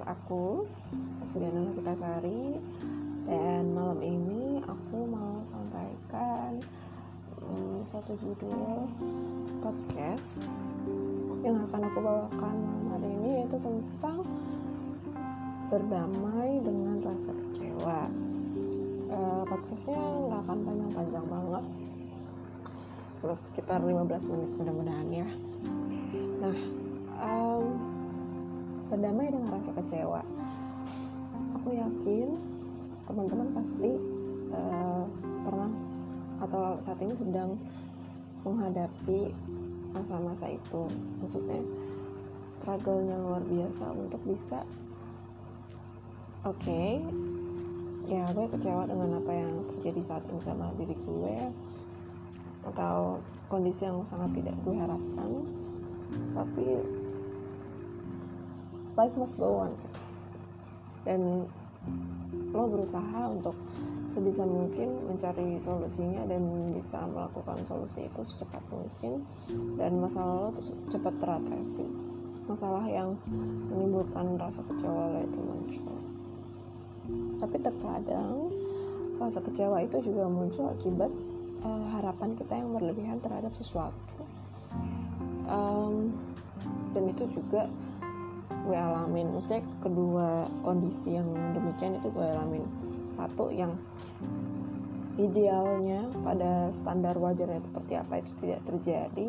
podcast aku kita Sari dan malam ini aku mau sampaikan um, satu judul podcast yang akan aku bawakan malam hari ini yaitu tentang berdamai dengan rasa kecewa. Uh, podcastnya nggak akan panjang-panjang banget. Terus sekitar 15 menit mudah-mudahan ya berdamai dengan rasa kecewa. Aku yakin teman-teman pasti uh, pernah atau saat ini sedang menghadapi masa-masa itu. Maksudnya struggle-nya luar biasa untuk bisa oke okay, ya gue kecewa dengan apa yang terjadi saat ini sama diri gue atau kondisi yang sangat tidak gue harapkan tapi life must go on. Dan lo berusaha untuk sebisa mungkin mencari solusinya dan bisa melakukan solusi itu secepat mungkin. Dan masalah lo cepat teratasi. Masalah yang menimbulkan rasa kecewa lo itu muncul. Tapi terkadang rasa kecewa itu juga muncul akibat uh, harapan kita yang berlebihan terhadap sesuatu. Um, dan itu juga gue alamin. Maksudnya kedua kondisi yang demikian itu gue alamin. Satu yang idealnya pada standar wajarnya seperti apa itu tidak terjadi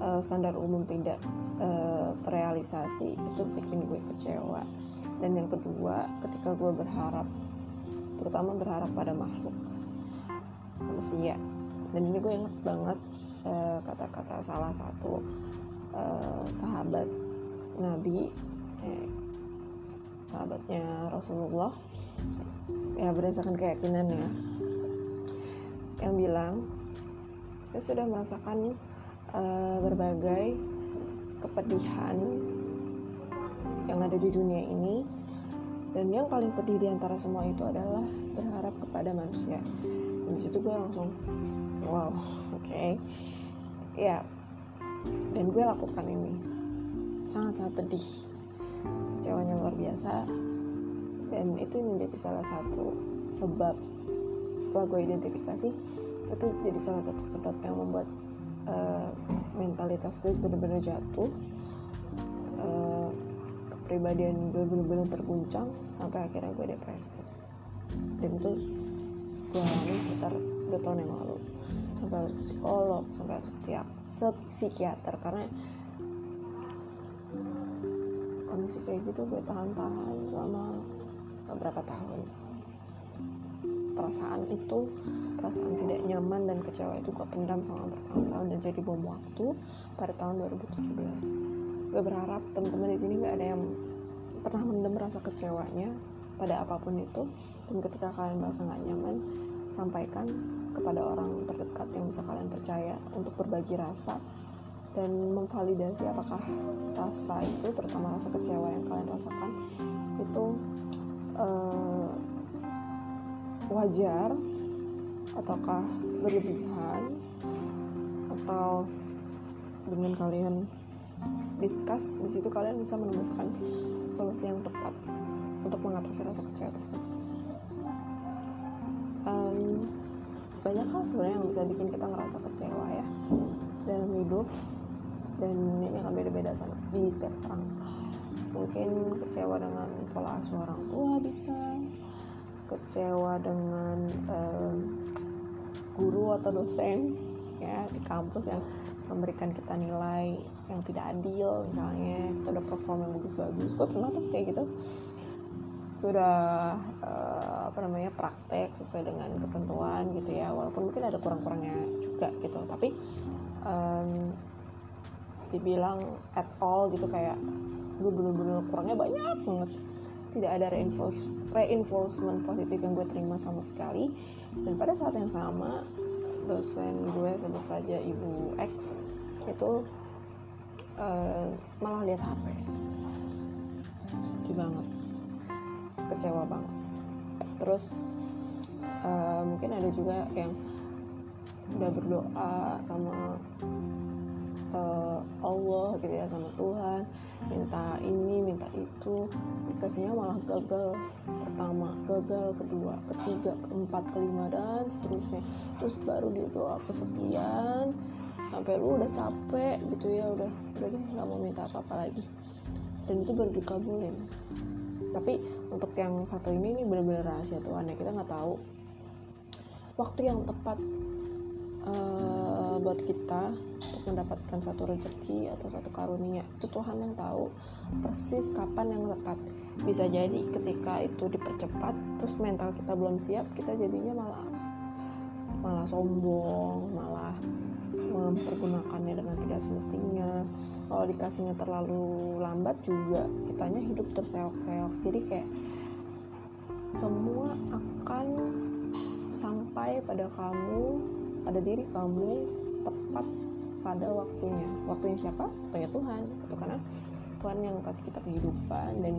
uh, standar umum tidak uh, terrealisasi itu bikin gue kecewa. Dan yang kedua ketika gue berharap terutama berharap pada makhluk manusia. Dan ini gue inget banget eh, kata-kata salah satu sahabat Nabi eh, sahabatnya Rasulullah. Ya berdasarkan keyakinannya yang bilang saya sudah merasakan uh, berbagai kepedihan yang ada di dunia ini dan yang paling pedih di antara semua itu adalah berharap kepada manusia. Dan di situ gue langsung wow oke. Okay. ya dan gue lakukan ini sangat sangat pedih. Kecewanya luar biasa. Dan itu menjadi salah satu sebab setelah gue identifikasi itu jadi salah satu sebab yang membuat uh, mentalitas gue benar-benar jatuh. Uh, kepribadian gue benar-benar terguncang sampai akhirnya gue depresi. Dan itu gue alami sekitar dua tahun yang lalu. Sampai harus psikolog sampai harus psikiater karena kondisi kayak gitu gue tahan-tahan selama beberapa tahun. Perasaan itu perasaan tidak nyaman dan kecewa itu gue pendam selama bertahun-tahun dan jadi bom waktu pada tahun 2017 gue berharap teman-teman di sini nggak ada yang pernah mendem rasa kecewanya pada apa pun itu. Dan ketika kalian merasa nggak nyaman sampaikan kepada orang terdekat yang bisa kalian percaya untuk berbagi rasa dan memvalidasi apakah rasa itu terutama rasa kecewa yang kalian rasakan itu uh, wajar ataukah berlebihan atau dengan kalian discuss di situ kalian bisa menemukan solusi yang tepat untuk mengatasi rasa kecewa tersebut. Um, banyak hal sebenarnya yang bisa bikin kita ngerasa kecewa ya dalam hidup dan ini akan beda-beda sama di setiap orang. Mungkin kecewa dengan pola asuh orang tua bisa kecewa dengan um, guru atau dosen ya di kampus yang memberikan kita nilai yang tidak adil misalnya kita udah perform yang bagus-bagus gue pernah tuh kayak gitu? Gue udah uh, apa namanya praktek sesuai dengan ketentuan gitu ya walaupun mungkin ada kurang-kurangnya juga gitu. Tapi um, dibilang at all gitu kayak gue bener-bener kurangnya banyak banget. Tidak ada reinforce, reinforcement positif yang gue terima sama sekali. Dan pada saat yang sama dosen gue sebut saja ibu X itu uh, malah lihat HP sedih banget. Kecewa banget. Terus uh, mungkin ada juga yang udah berdoa sama uh, Allah gitu ya sama Tuhan. Minta ini minta itu. Dikasihnya malah gagal. Pertama gagal kedua ketiga keempat kelima dan seterusnya. Terus baru dia doa kesekian sampai lu udah capek gitu ya udah udah deh nggak mau minta apa apa lagi. Dan itu baru dikabulin. Tapi untuk yang satu ini nih bener-bener rahasia Tuhan ya. Kita nggak tahu waktu yang tepat uh, buat kita mendapatkan satu rezeki atau satu karunia. Itu Tuhan yang tahu persis kapan yang tepat. Bisa jadi ketika itu dipercepat terus mental kita belum siap kita jadinya malah malah sombong malah mempergunakannya dengan tidak semestinya. Kalau dikasihnya terlalu lambat juga kitanya hidup terseok-seok. Jadi kayak semua akan sampai pada kamu pada diri kamu pada waktunya. Waktunya siapa? Waktunya Tuhan. Itu karena Tuhan yang kasih kita kehidupan dan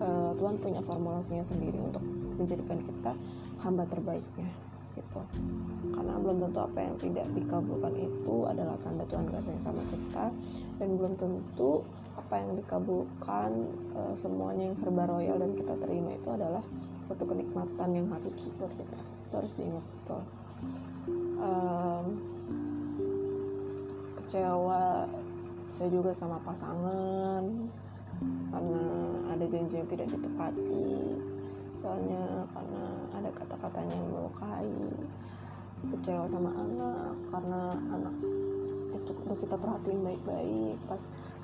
uh, Tuhan punya formulasinya sendiri untuk menjadikan kita hamba terbaiknya gitu. Karena belum tentu apa yang tidak dikabulkan itu adalah tanda Tuhan kasih sama kita. Dan belum tentu apa yang dikabulkan uh, semuanya yang serba royal dan kita terima itu adalah satu kenikmatan yang hakiki buat kita. Itu harus diingat betul. Um, kecewa. Saya juga sama pasangan. Karena ada janji yang tidak ditepati. Soalnya karena ada kata-katanya yang melukai. Kecewa sama anak. Karena anak itu udah kita perhatiin baik-baik. Pas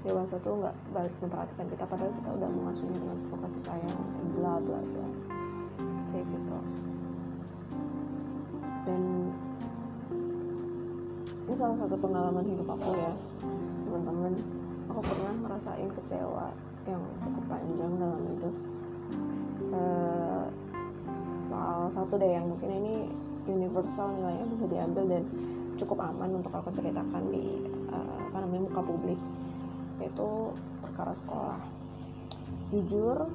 dewasa tuh nggak balik memperhatikan kita. Padahal kita udah mengasuhnya dengan kasih sayang. Bla bla bla salah satu pengalaman hidup aku ya. Teman-teman aku pernah ngerasain kecewa yang cukup panjang dalam hidup. Uh, soal satu deh yang mungkin ini universal nilainya bisa diambil dan cukup aman untuk aku ceritakan di uh, apa namanya muka publik. Yaitu perkara sekolah. Jujur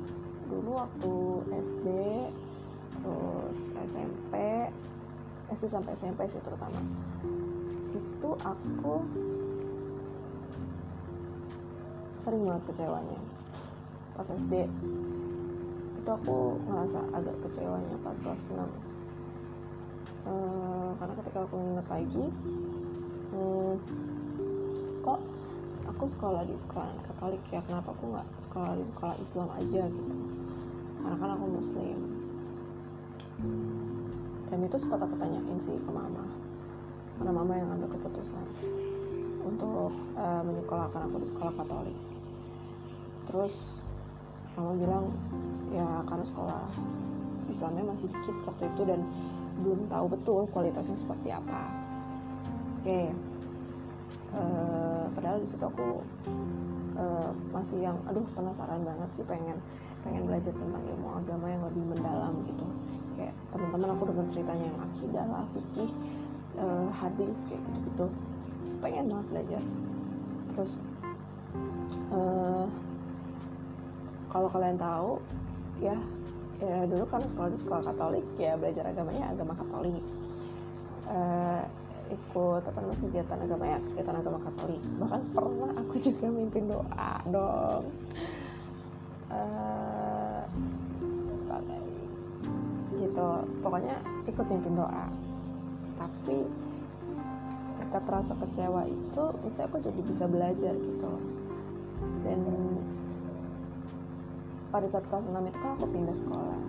dulu waktu SD terus SMP SD sampai SMP sih terutama itu aku sering banget kecewanya. Pas SD itu aku ngerasa agak kecewanya pas kelas 6 uh, karena ketika aku inget lagi hmm, kok aku sekolah di sekolah Katolik ya? Kenapa aku nggak sekolah di sekolah Islam aja gitu? Karena kan aku Muslim. Dan itu sempat aku tanyain sih ke mama karena mama yang ambil keputusan untuk uh, menyekolahkan aku di sekolah Katolik terus mama bilang ya karena sekolah Islamnya masih dikit waktu itu dan belum tahu betul kualitasnya seperti apa oke okay. uh, eh, padahal di situ aku uh, masih yang aduh penasaran banget sih pengen pengen belajar tentang ilmu agama yang lebih mendalam gitu kayak teman-teman aku dengar ceritanya yang akidah lah fikih uh, hadis kayak gitu gitu pengen banget belajar. Terus uh, kalau kalian tahu ya ya dulu kan sekolah di sekolah Katolik ya belajar agamanya agama Katolik. Uh, ikut apa namanya kegiatan agama ya kegiatan agama Katolik. Bahkan pernah aku juga mimpin doa dong. Uh, gitu. Pokoknya ikut mimpin doa tapi ketika terasa kecewa itu mesti aku jadi bisa belajar gitu dan pada saat kelas 6 itu kan aku pindah sekolah.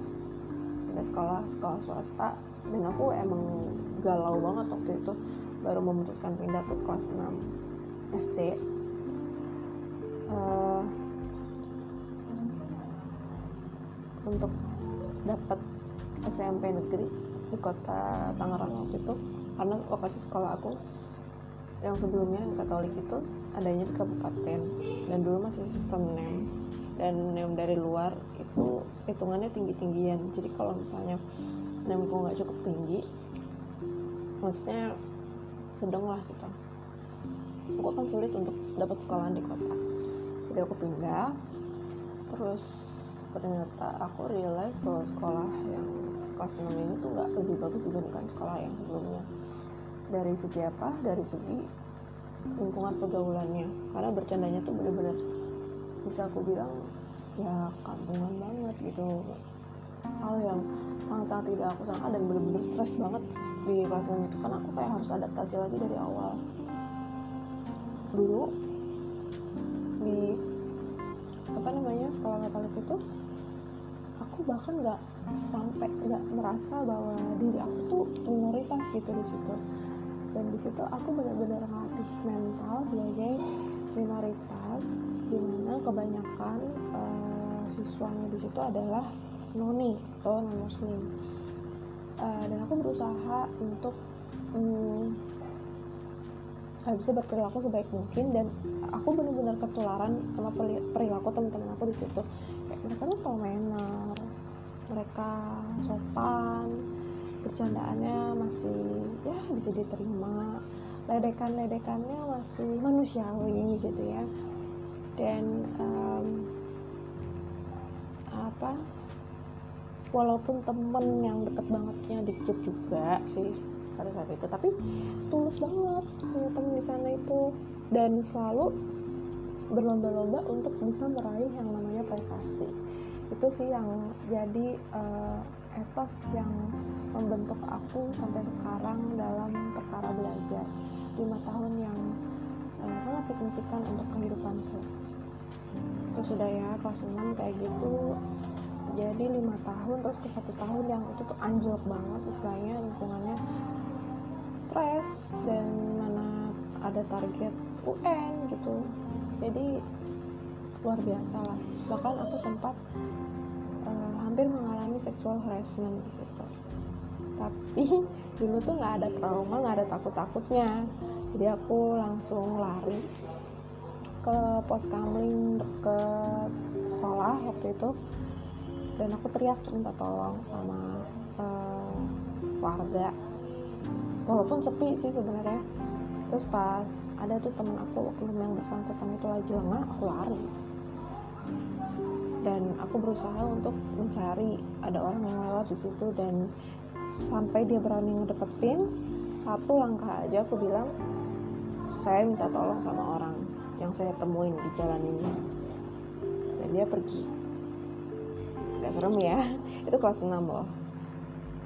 Pindah sekolah sekolah swasta. Dan aku emang galau banget waktu itu. Baru memutuskan pindah tuh kelas 6 SD uh, untuk dapat SMP negeri di kota Tangerang waktu itu. Karena lokasi sekolah aku yang sebelumnya yang Katolik itu adanya di kabupaten. Dan dulu masih sistem NEM. Dan nem dari luar itu hitungannya tinggi tinggian jadi kalau misalnya nemku nggak cukup tinggi maksudnya sedang lah gitu. Aku akan sulit untuk dapat sekolahan di kota. Jadi aku pindah. Terus ternyata aku realize bahwa sekolah yang kelas 6 ini tuh nggak lebih bagus dibandingkan sekolah yang sebelumnya. Dari segi apa? Dari segi lingkungan pergaulannya. Karena bercandanya tuh bener-bener bisa aku bilang ya kampungan banget gitu. Hal yang sangat-sangat tidak aku sangka dan bener-bener stres banget di kelas itu karena aku kayak harus adaptasi lagi dari awal. Dulu di apa namanya sekolah katolik itu aku bahkan nggak sampai nggak merasa bahwa diri aku tuh minoritas gitu di situ. Dan di situ aku benar-benar ngelatih mental sebagai minoritas di mana kebanyakan uh, siswanya di situ adalah noni atau non muslim uh, dan aku berusaha untuk um, bisa berperilaku sebaik mungkin dan aku benar-benar ketularan sama perilaku teman-teman aku di situ. Kayak mereka tuh tau manner mereka sopan bercandaannya masih ya bisa diterima. Ledekan-ledekannya masih manusiawi gitu ya. Dan um, apa walaupun temen yang deket bangetnya dikit juga sih pada saat itu tapi tulus banget punya temen di sana itu. Dan selalu berlomba-lomba untuk bisa meraih yang namanya prestasi itu sih yang jadi uh, etos yang membentuk aku sampai sekarang dalam perkara belajar. Lima tahun yang uh, sangat signifikan untuk kehidupanku. Terus sudah ya kelas 6 kayak gitu. Jadi lima tahun terus ke satu tahun yang itu tuh anjlok banget istilahnya lingkungannya stres dan mana ada target UN gitu. Jadi luar biasa lah. Bahkan aku sempat uh, hampir mengalami seksual harassment di tapi dulu tuh nggak ada trauma nggak ada takut takutnya jadi aku langsung lari ke pos kamling ke sekolah waktu itu. Dan aku teriak minta tolong sama uh, warga. Walaupun sepi sih sebenarnya. Terus pas ada tuh temen aku waktu yang bersangkutan itu lagi lengah aku lari dan aku berusaha untuk mencari ada orang yang lewat di situ dan sampai dia berani ngedeketin satu langkah aja aku bilang saya minta tolong sama orang yang saya temuin di jalan ini. Dan dia pergi. Gak serem ya? Itu kelas 6 loh.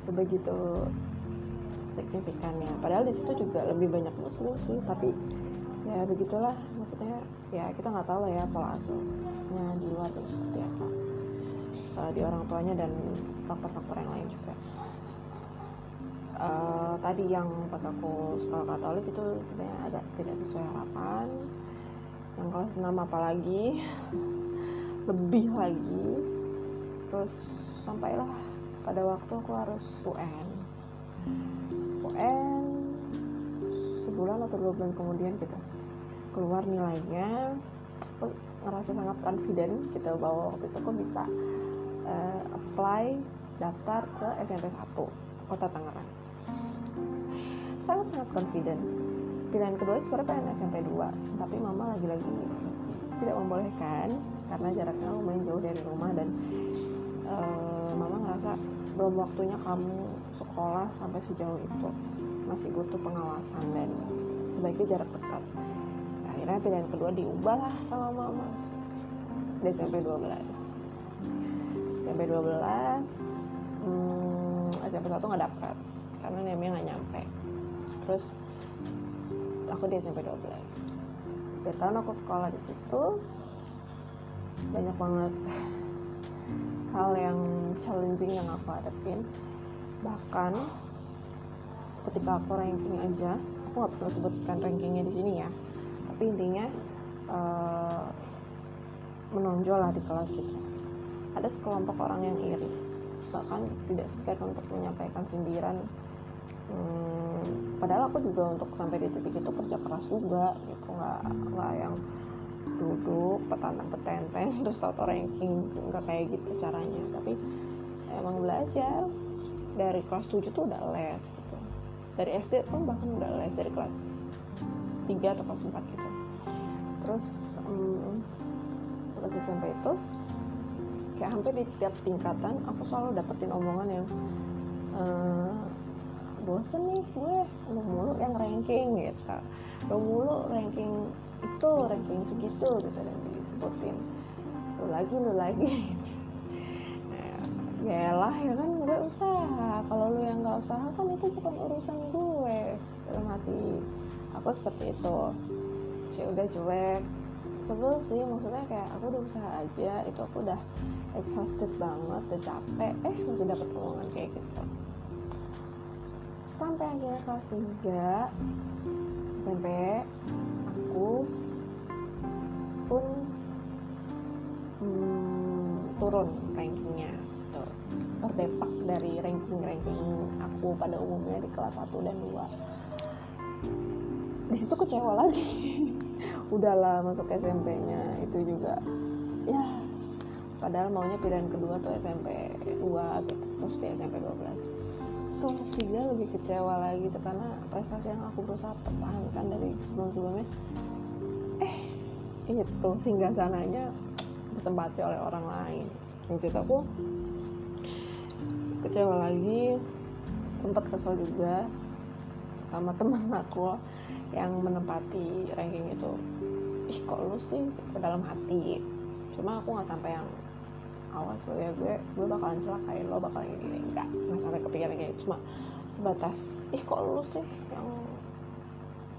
Sebegitu signifikannya. Padahal di situ juga lebih banyak muslim sih tapi ya begitulah. Maksudnya ya kita nggak tahu lah ya pola asuhnya di luar itu seperti apa. Uh, di orang tuanya dan faktor-faktor yang lain juga. Uh, tadi yang pas aku sekolah Katolik itu sebenarnya agak tidak sesuai harapan. Yang kelas 6 apalagi lebih lagi. Terus sampailah pada waktu aku harus UN UN sebulan atau dua bulan kemudian gitu. Keluar nilainya aku ngerasa sangat confident gitu bahwa waktu itu aku bisa uh, apply daftar ke SMP 1 Kota Tangerang. Sangat sangat confident. Pilihan kedua sebenarnya pengen SMP 2 tapi mama lagi-lagi tidak membolehkan karena jaraknya lumayan jauh dari rumah dan uh, mama ngerasa belum waktunya kamu sekolah sampai sejauh itu. Masih butuh pengawasan dan sebaiknya jarak dekat akhirnya pilihan kedua diubah lah sama mama. Di SMP 12 SMP 12 hmm, SMP 1 nggak dapet. Karena nemnya nggak nyampe. Terus aku di SMP 12 Dua tahun aku sekolah di situ banyak banget hal yang challenging yang aku hadapin. Bahkan ketika aku ranking aja aku nggak perlu sebutkan rankingnya di sini ya tapi intinya uh, menonjol lah di kelas kita ada sekelompok orang yang iri. Bahkan tidak segan untuk menyampaikan sindiran. Hmm, padahal aku juga untuk sampai di titik itu kerja keras juga gitu. Nggak nggak yang duduk petantang petenteng terus tau ranking nggak kayak gitu caranya. Tapi emang belajar. Dari kelas 7 tuh udah les gitu. Dari SD pun bahkan udah les dari kelas 3 atau kelas 4 gitu. Terus um, kelas SMP itu kayak hampir di tiap tingkatan aku selalu dapetin omongan yang uh, bosen nih gue mulu-mulu yang gitu. Lo mulu ranking itu ranking segitu gitu dan disebutin. Lu lagi lu lagi. Ya lah ya kan gue usaha. Kalau lu yang nggak usaha kan itu bukan urusan gue dalam hati aku seperti itu. Sih udah cuek sebel sih maksudnya kayak aku udah usaha aja itu aku udah exhausted banget udah capek. Eh masih dapat omongan kayak gitu. Sampai akhirnya kelas 3 SMP aku pun hmm, turun rankingnya tuh terdepak dari ranking-ranking aku pada umumnya di kelas 1 dan 2 di situ kecewa lagi. Udahlah masuk SMP-nya itu juga. Ya padahal maunya pilihan kedua tuh SMP 2 gitu terus di SMP 12 tuh tiga lebih kecewa lagi tuh karena prestasi yang aku berusaha pertahankan dari sebelum-sebelumnya eh itu singgah sananya ditempati oleh orang lain. Cerita aku kecewa lagi sempat kesel juga sama temen aku yang menempati ranking itu ih kok lu sih ke dalam hati? Cuma aku nggak sampai yang awas lo ya gue gue bakalan celakain lo bakalan ini enggak nggak sampai kepikiran kayak gitu. cuma sebatas ih kok lu sih yang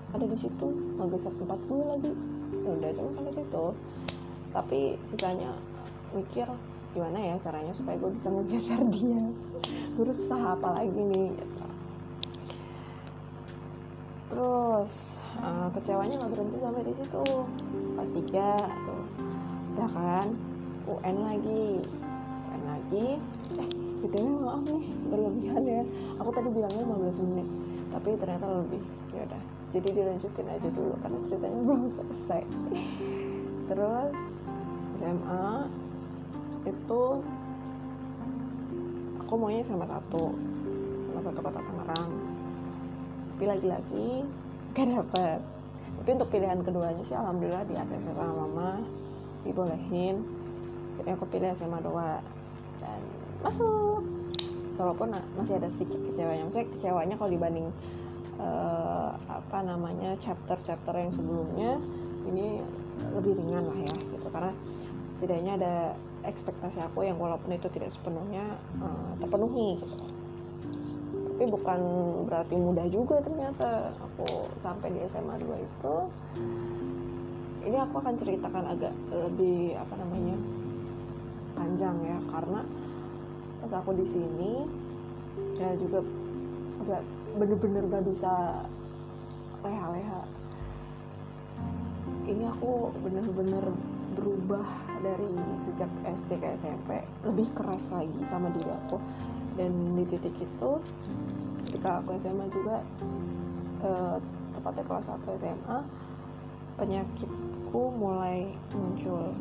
ada di situ? Ngegeser tempat gue lagi. Ya udah cuma sampai situ. Tapi sisanya mikir gimana ya caranya supaya gue bisa ngegeser dia? Gue harus usaha apa lagi nih? gitu. Terus uh, kecewanya nggak berhenti sampai di situ. Pas tiga tuh. Udah kan? UN lagi. UN lagi. Eh btw maaf nih berlebihan ya. Aku tadi bilangnya 15 menit tapi ternyata lebih. Ya udah jadi dilanjutin aja dulu karena ceritanya belum selesai. Terus SMA itu aku maunya sama satu sama satu kota Tangerang tapi lagi-lagi gak dapet. Tapi untuk pilihan keduanya sih alhamdulillah di ACC sama mama dibolehin. Jadi aku pilih SMA 2 dan masuk. Walaupun masih ada sedikit kecewanya. Maksudnya kecewanya kalau dibanding uh, apa namanya chapter-chapter yang sebelumnya ini lebih ringan lah ya gitu. Karena setidaknya ada ekspektasi aku yang walaupun itu tidak sepenuhnya uh, terpenuhi gitu tapi bukan berarti mudah juga ternyata. Aku sampai di SMA 2 itu ini aku akan ceritakan agak lebih apa namanya panjang ya. Karena pas aku di sini ya juga agak bener-bener gak bisa leha-leha. Ini aku bener-bener berubah dari sejak SD ke SMP lebih keras lagi sama diri aku. Dan di titik itu ketika aku SMA juga eh, tepatnya kelas 1 SMA penyakitku mulai muncul.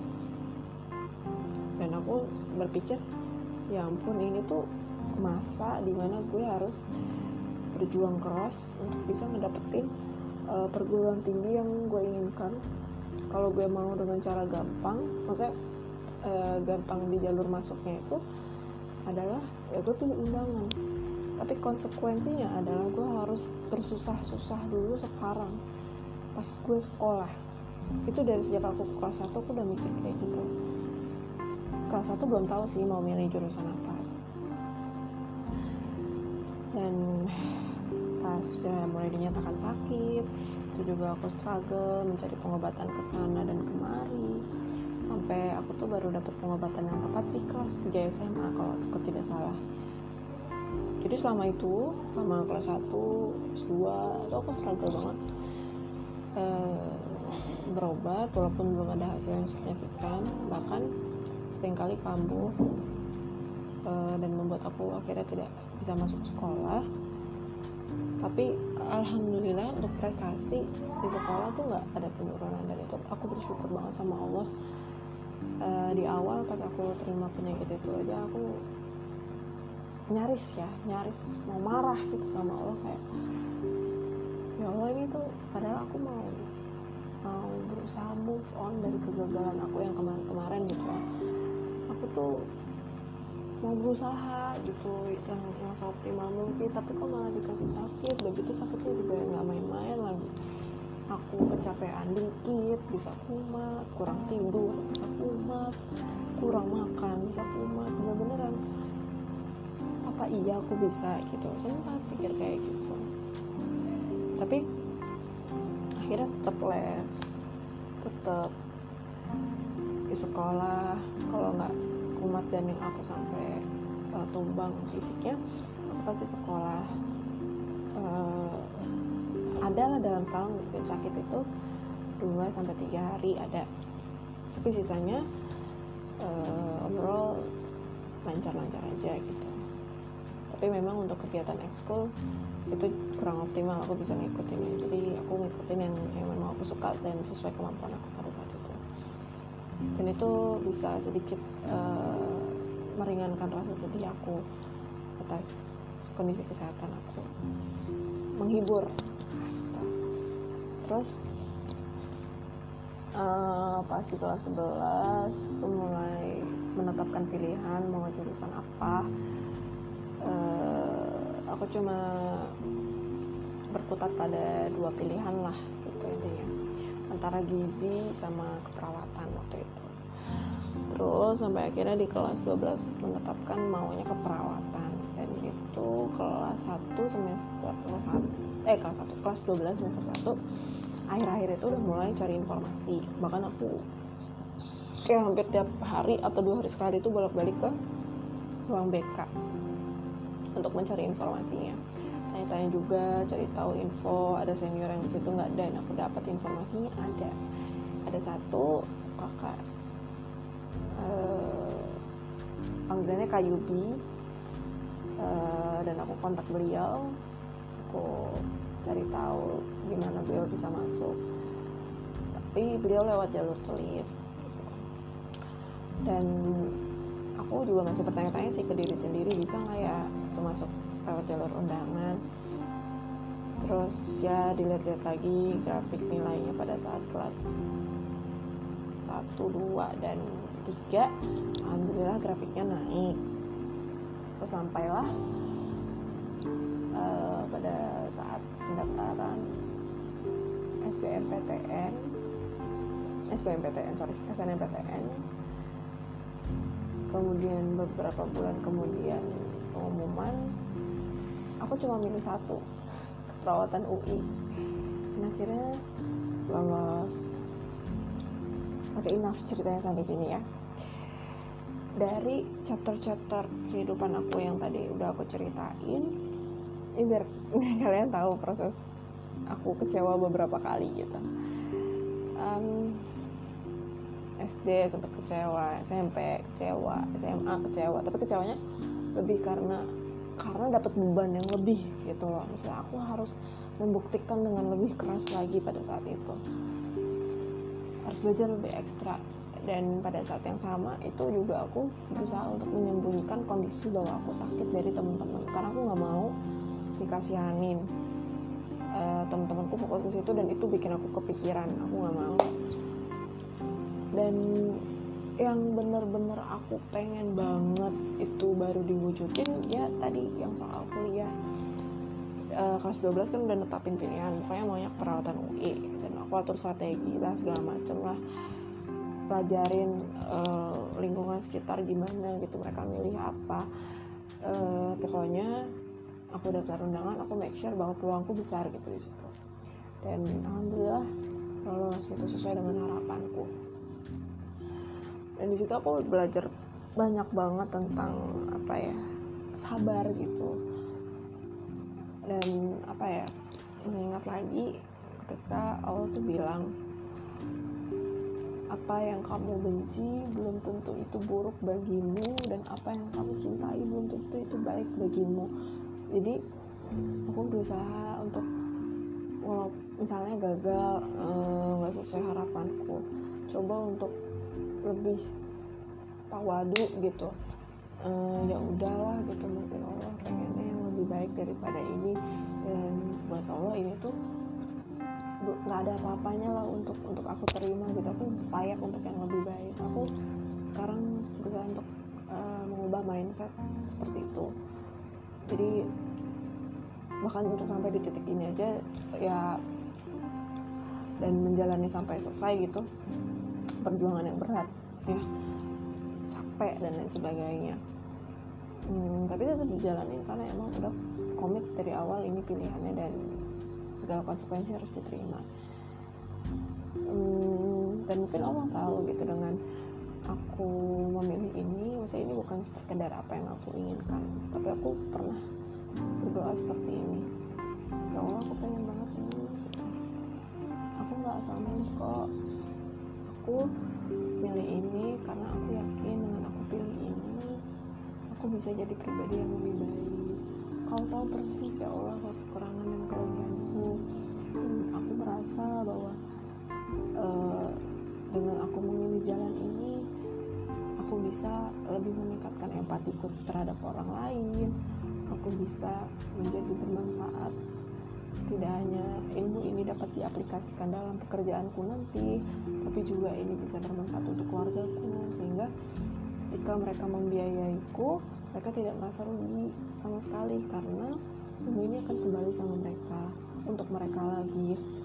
Dan aku berpikir ya ampun ini tuh masa di mana gue harus berjuang keras untuk bisa ngedapetin uh, perguruan tinggi yang gue inginkan kalau gue mau dengan cara gampang maksudnya uh, gampang di jalur masuknya itu adalah ya gue undangan. Tapi konsekuensinya adalah gue harus bersusah-susah dulu sekarang. Pas gue sekolah itu dari sejak aku kelas 1 aku udah mikir kayak gitu. Kelas 1 belum tahu sih mau milih jurusan apa. Dan pas udah mulai dinyatakan sakit itu juga aku struggle mencari pengobatan ke sana dan kemari. Sampai aku tuh baru dapat pengobatan yang tepat di kelas 3 SMA kalau aku tidak salah. Jadi selama itu selama kelas 1 kelas 2 itu aku struggle banget. E, berobat walaupun belum ada hasil yang signifikan bahkan sering kali kambuh uh, dan membuat aku akhirnya tidak bisa masuk sekolah tapi alhamdulillah untuk prestasi di sekolah tuh nggak ada penurunan dan itu aku bersyukur banget sama Allah. Uh, di awal pas aku terima penyakit itu aja aku nyaris ya nyaris mau marah gitu sama Allah kayak ya Allah ini tuh padahal aku mau mau berusaha move on dari kegagalan aku yang kemarin-kemarin gitu ya. Aku tuh mau berusaha gitu yang yang seoptimal mungkin tapi kok malah dikasih sakit. Udah gitu sakitnya juga nggak main-main lagi. Aku kecapean dikit bisa kumat kurang tidur bisa kumat kurang makan bisa kumat. Bener-beneran. Apa iya aku bisa gitu? Sempat pikir kayak gitu. Tapi akhirnya tetap les tetap di sekolah. Kalau nggak kumat dan yang aku sampai uh, tumbang fisiknya aku pasti sekolah. Uh, ada lah dalam tahun sakit itu dua sampai tiga hari ada. Tapi sisanya uh, overall lancar-lancar aja gitu. Tapi memang untuk kegiatan ekskul itu kurang optimal aku bisa ngikutin. Jadi aku ngikutin yang, yang memang aku suka dan sesuai kemampuan aku dan itu bisa sedikit uh, meringankan rasa sedih aku atas kondisi kesehatan aku. Menghibur. Terus uh, pas di kelas 11 tuh mulai menetapkan pilihan mau jurusan apa. Uh, aku cuma berkutat pada dua pilihan lah gitu intinya. Antara gizi sama keperawatan waktu itu terus sampai akhirnya di kelas 12 menetapkan maunya keperawatan. Dan itu kelas 1 semester kelas 1 eh kelas 1 kelas 12 semester 1 akhir-akhir itu udah mulai cari informasi. Bahkan aku kayak hampir tiap hari atau dua hari sekali itu bolak-balik ke ruang BK untuk mencari informasinya. Tanya-tanya juga cari tahu info ada senior yang di situ nggak ada dan aku dapat informasinya ada. Ada satu kakak uh, panggilannya Kak Yudi uh, dan aku kontak beliau. Aku cari tahu gimana beliau bisa masuk. Tapi beliau lewat jalur tulis. Dan aku juga masih bertanya-tanya sih ke diri sendiri bisa nggak ya itu masuk lewat jalur undangan? Terus ya dilihat-lihat lagi grafik nilainya pada saat kelas 1, 2, dan 3 Alhamdulillah grafiknya naik. Terus sampailah uh, pada saat pendaftaran SBMPTN SBMPTN sorry SNMPTN kemudian beberapa bulan kemudian pengumuman aku cuma milih satu keperawatan UI dan akhirnya lolos. Oke enough ceritanya sampai sini ya dari chapter-chapter kehidupan aku yang tadi udah aku ceritain. Ini biar kalian tahu proses aku kecewa beberapa kali gitu. Um, SD sempat kecewa SMP kecewa SMA kecewa. Tapi kecewanya lebih karena karena dapat beban yang lebih gitu loh. Misalnya aku harus membuktikan dengan lebih keras lagi pada saat itu. Harus belajar lebih ekstra dan pada saat yang sama itu juga aku berusaha untuk menyembunyikan kondisi bahwa aku sakit dari teman-teman. Karena aku nggak mau dikasihanin uh, teman-temanku fokus ke situ dan itu bikin aku kepikiran. Aku nggak mau. Dan yang bener-bener aku pengen banget itu baru diwujudin ya tadi yang soal kuliah. E, kelas 12 kan udah netapin pilihan pokoknya maunya perawatan UI dan aku atur strategi lah segala macem lah pelajarin e, lingkungan sekitar gimana gitu mereka milih apa. E, pokoknya aku daftar undangan aku make sure bahwa peluangku besar gitu di situ. Dan alhamdulillah lolos gitu sesuai dengan harapanku. Dan di situ aku belajar banyak banget tentang apa ya sabar gitu. Dan apa ya mengingat lagi ketika Allah tuh bilang apa yang kamu benci belum tentu itu buruk bagimu dan apa yang kamu cintai belum tentu itu baik bagimu. Jadi aku berusaha untuk walau misalnya gagal eh, nggak eh, sesuai harapanku coba untuk lebih tawadu gitu. Uh, ya udahlah gitu mungkin Allah pengennya yang lebih baik daripada ini. Dan buat Allah ini tuh nggak ada apa-apanya lah untuk untuk aku terima gitu. Aku layak untuk yang lebih baik. Aku sekarang berusaha untuk uh, mengubah mindset seperti itu. Jadi bahkan untuk sampai di titik ini aja ya dan menjalani sampai selesai gitu perjuangan yang berat ya capek dan lain sebagainya. Hmm, tapi tetap dijalanin karena emang udah komit dari awal ini pilihannya dan segala konsekuensi harus diterima. Hmm, dan mungkin Allah tahu gitu dengan aku memilih ini maksudnya ini bukan sekedar apa yang aku inginkan tapi aku pernah berdoa seperti ini. Ya Allah aku pengen banget ini. Aku nggak milih kok. Aku milih ini karena aku yakin dengan aku pilih ini aku bisa jadi pribadi yang lebih baik. Kau tahu persis ya Allah kekurangan dan kelebihanku aku merasa bahwa uh, dengan aku memilih jalan ini aku bisa lebih meningkatkan empatiku terhadap orang lain aku bisa menjadi bermanfaat. Tidak hanya ilmu ini dapat diaplikasikan dalam pekerjaanku nanti tapi juga ini bisa bermanfaat untuk keluargaku sehingga ketika mereka membiayaiku mereka tidak merasa rugi sama sekali karena ilmu ini akan kembali sama mereka untuk mereka lagi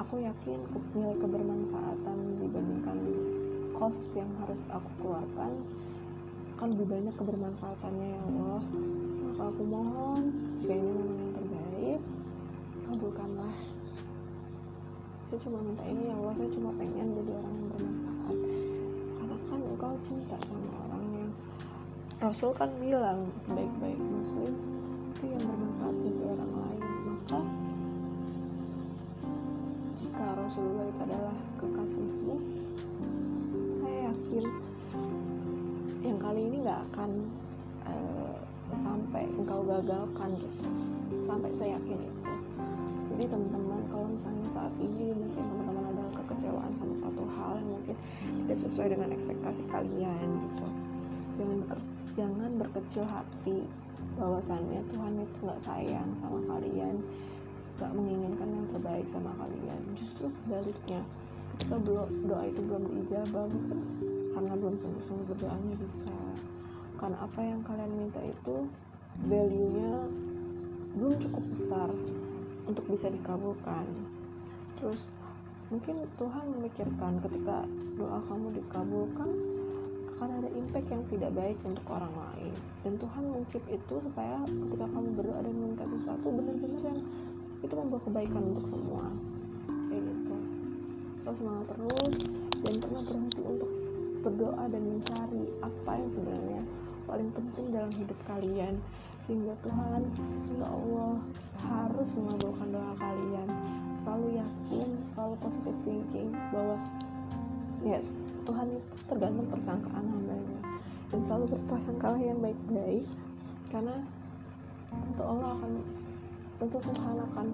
aku yakin nilai kebermanfaatan dibandingkan cost yang harus aku keluarkan akan lebih banyak kebermanfaatannya ya Allah. Maka aku mohon jika ini memang yang terbaik kabulkanlah. Saya cuma minta ini ya Allah. Saya cuma pengen jadi orang yang bermanfaat. Karena kan engkau cinta sama orang yang Rasul kan bilang sebaik-baik muslim itu yang bermanfaat bagi orang lain. Maka jika Rasulullah itu adalah kekasihmu saya yakin yang kali ini nggak akan uh, sampai engkau gagalkan gitu. Sampai saya yakin itu. Jadi teman-teman kalau misalnya saat ini mungkin teman-teman ada kekecewaan sama satu hal yang mungkin tidak sesuai dengan ekspektasi kalian gitu. Jangan jangan berkecil hati. Bahwasannya Tuhan itu nggak sayang sama kalian nggak menginginkan yang terbaik sama kalian. Justru sebaliknya ketika doa itu belum diijabah mungkin karena belum sungguh-sungguh berdoanya bisa. Karena apa yang kalian minta itu value-nya belum cukup besar untuk bisa dikabulkan. Terus mungkin Tuhan memikirkan ketika doa kamu dikabulkan akan ada impact yang tidak baik untuk orang lain. Dan Tuhan mungkin itu supaya ketika kamu berdoa dan meminta sesuatu benar-benar yang itu membawa kebaikan untuk semua. Kayak gitu. So semangat terus dan pernah berhenti untuk berdoa dan mencari apa yang sebenarnya paling penting dalam hidup kalian. Sehingga Tuhan sehingga Allah harus mengabulkan doa kalian. Selalu yakin selalu positive thinking bahwa ya Tuhan itu tergantung persangkaan hambanya. Dan selalu berprasangka yang baik-baik. Karena tentu Allah akan tentu Tuhan akan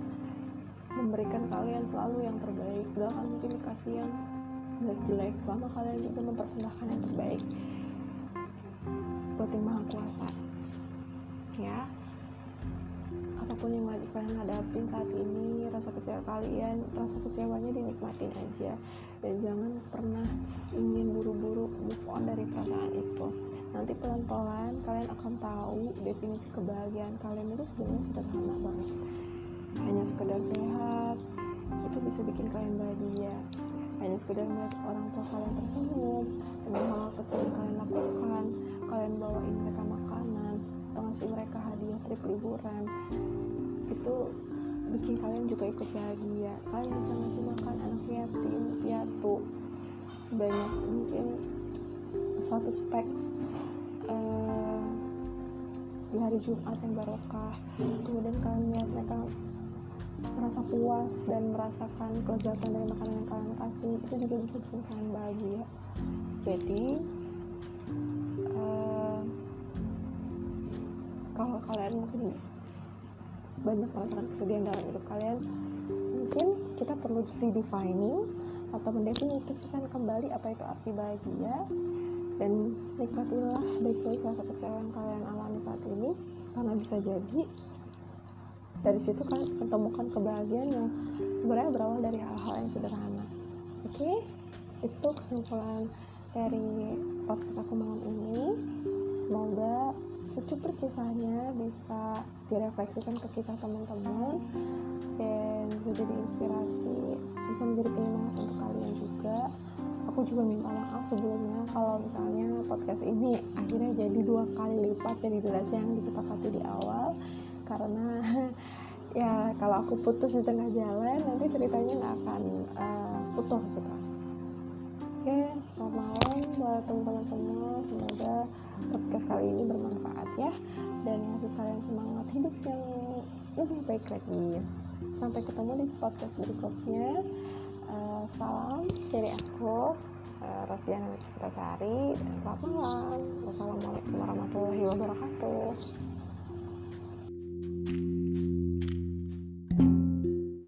memberikan kalian selalu yang terbaik. Gak akan mungkin dikasih yang jelek-jelek. Selama kalian juga mempersembahkan yang terbaik buat yang maha kuasa. Ya. Apa pun yang lagi kalian hadapin saat ini rasa kecewa kalian rasa kecewanya dinikmatin aja. Dan jangan pernah ingin buru-buru move on dari perasaan itu nanti pelan-pelan kalian akan tahu definisi kebahagiaan kalian itu sebenarnya sederhana banget. Hanya sekedar sehat itu bisa bikin kalian bahagia. Hanya sekedar melihat orang tua kalian tersenyum dengan hal kecil yang kalian lakukan kalian bawain mereka makanan atau ngasih mereka hadiah trip liburan itu bikin kalian juga ikut bahagia. Kalian bisa ngasih makan anak yatim piatu sebanyak mungkin 100 packs uh, di hari Jumat yang barokah. Kemudian kalian lihat mereka merasa puas dan merasakan kelezatan dari makanan yang kalian kasih itu juga bisa bikin kalian bahagia. Jadi uh, kalau kalian mungkin banyak merasakan kesedihan dalam hidup kalian mungkin kita perlu redefining atau mendefinisikan kembali apa itu arti bahagia dan nikmatilah baik-baik rasa kecewa yang kalian alami saat ini karena bisa jadi dari situ kan menemukan kebahagiaan yang sebenarnya berawal dari hal-hal yang sederhana. Oke? Okay? itu kesimpulan dari podcast aku malam ini. Semoga secupir kisahnya bisa direfleksikan ke kisah teman-teman dan bisa jadi inspirasi bisa menjadi penyemangat untuk kalian juga aku juga minta maaf sebelumnya kalau misalnya podcast ini akhirnya jadi dua kali lipat dari durasi yang disepakati di awal. Karena ya kalau aku putus di tengah jalan nanti ceritanya nggak akan uh, utuh gitu. Oke selamat malam buat teman-teman semua. Semoga podcast kali ini bermanfaat ya. Dan ngasih kalian semangat hidup yang lebih baik lagi. Sampai ketemu di podcast berikutnya uh, salam dari aku uh, Rosdiana Putrasari dan selamat malam. Wassalamualaikum warahmatullahi wabarakatuh